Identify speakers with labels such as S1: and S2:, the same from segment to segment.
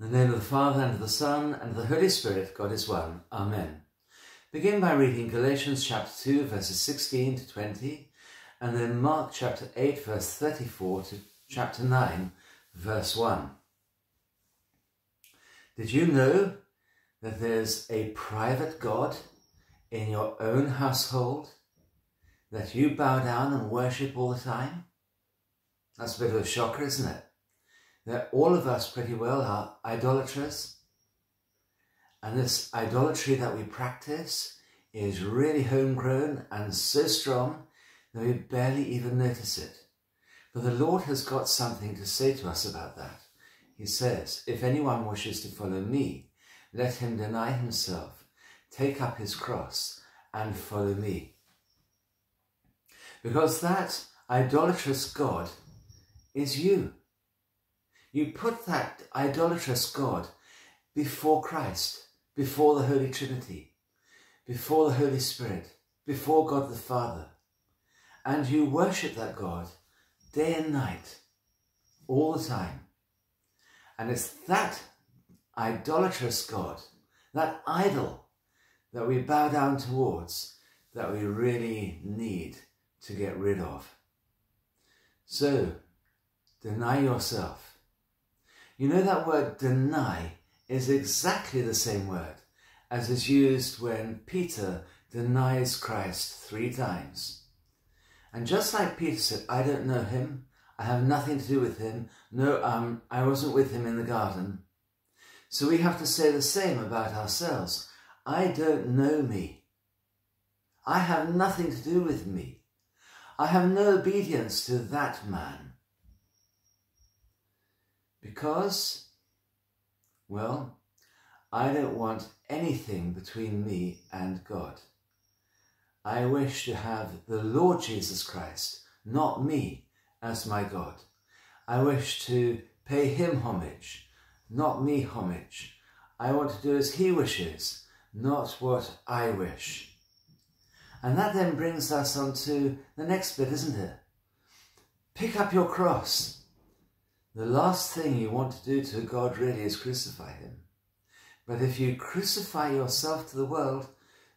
S1: In the name of the Father, and of the Son, and of the Holy Spirit, God is one. Amen. Begin by reading Galatians chapter 2, verses 16 to 20, and then Mark chapter 8, verse 34 to chapter 9, verse 1. Did you know that there's a private God in your own household that you bow down and worship all the time? That's a bit of a shocker, isn't it? That all of us pretty well are idolaters. And this idolatry that we practice is really homegrown and so strong that we barely even notice it. But the Lord has got something to say to us about that. He says, If anyone wishes to follow me, let him deny himself, take up his cross, and follow me. Because that idolatrous God is you. You put that idolatrous God before Christ, before the Holy Trinity, before the Holy Spirit, before God the Father. And you worship that God day and night, all the time. And it's that idolatrous God, that idol that we bow down towards, that we really need to get rid of. So, deny yourself you know that word deny is exactly the same word as is used when Peter denies Christ three times. And just like Peter said, I don't know him, I have nothing to do with him, no, um, I wasn't with him in the garden. So we have to say the same about ourselves. I don't know me. I have nothing to do with me. I have no obedience to that man. Because, well, I don't want anything between me and God. I wish to have the Lord Jesus Christ, not me, as my God. I wish to pay him homage, not me homage. I want to do as he wishes, not what I wish. And that then brings us on to the next bit, isn't it? Pick up your cross. The last thing you want to do to God really is crucify him. But if you crucify yourself to the world,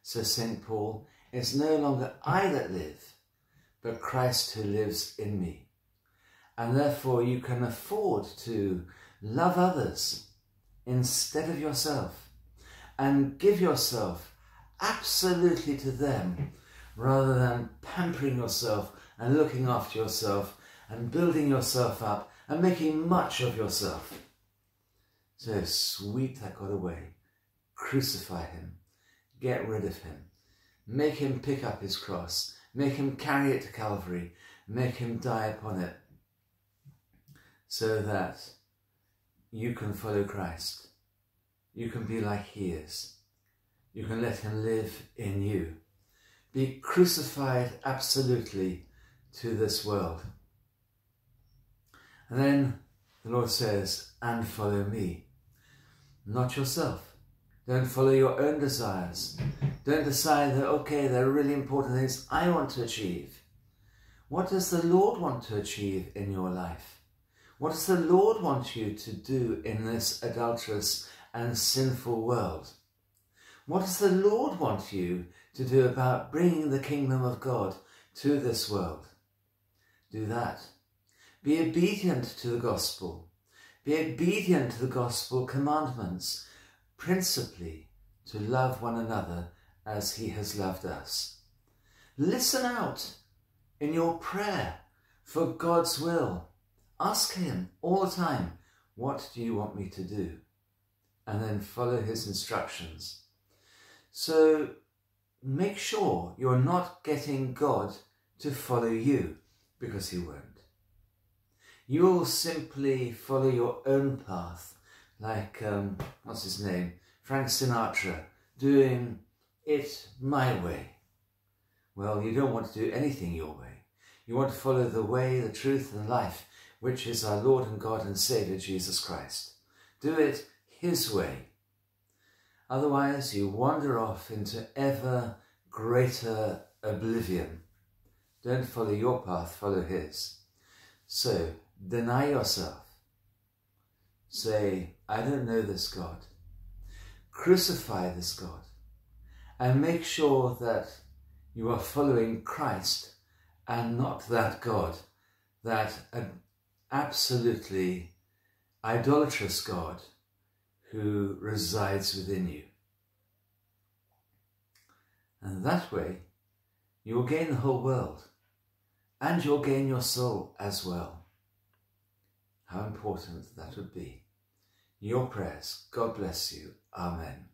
S1: says St. Paul, it's no longer I that live, but Christ who lives in me. And therefore you can afford to love others instead of yourself and give yourself absolutely to them rather than pampering yourself and looking after yourself and building yourself up and making much of yourself. So sweet that God away. Crucify him. Get rid of him. Make him pick up his cross. Make him carry it to Calvary. Make him die upon it. So that you can follow Christ. You can be like he is. You can let him live in you. Be crucified absolutely to this world. And then the Lord says, and follow me. Not yourself. Don't follow your own desires. Don't decide that, okay, there are really important things I want to achieve. What does the Lord want to achieve in your life? What does the Lord want you to do in this adulterous and sinful world? What does the Lord want you to do about bringing the kingdom of God to this world? Do that. Be obedient to the gospel. Be obedient to the gospel commandments, principally to love one another as he has loved us. Listen out in your prayer for God's will. Ask him all the time, what do you want me to do? And then follow his instructions. So make sure you're not getting God to follow you because he won't. You'll simply follow your own path, like, um, what's his name? Frank Sinatra, doing it my way. Well, you don't want to do anything your way. You want to follow the way, the truth, and life, which is our Lord and God and Saviour, Jesus Christ. Do it His way. Otherwise, you wander off into ever greater oblivion. Don't follow your path, follow His. So, deny yourself. say, I don't know this God. Crucify this God and make sure that you are following Christ and not that God, that absolutely idolatrous God who resides within you. And that way, you will gain the whole world and you'll gain your soul as well. How important that would be. Your prayers. God bless you. Amen.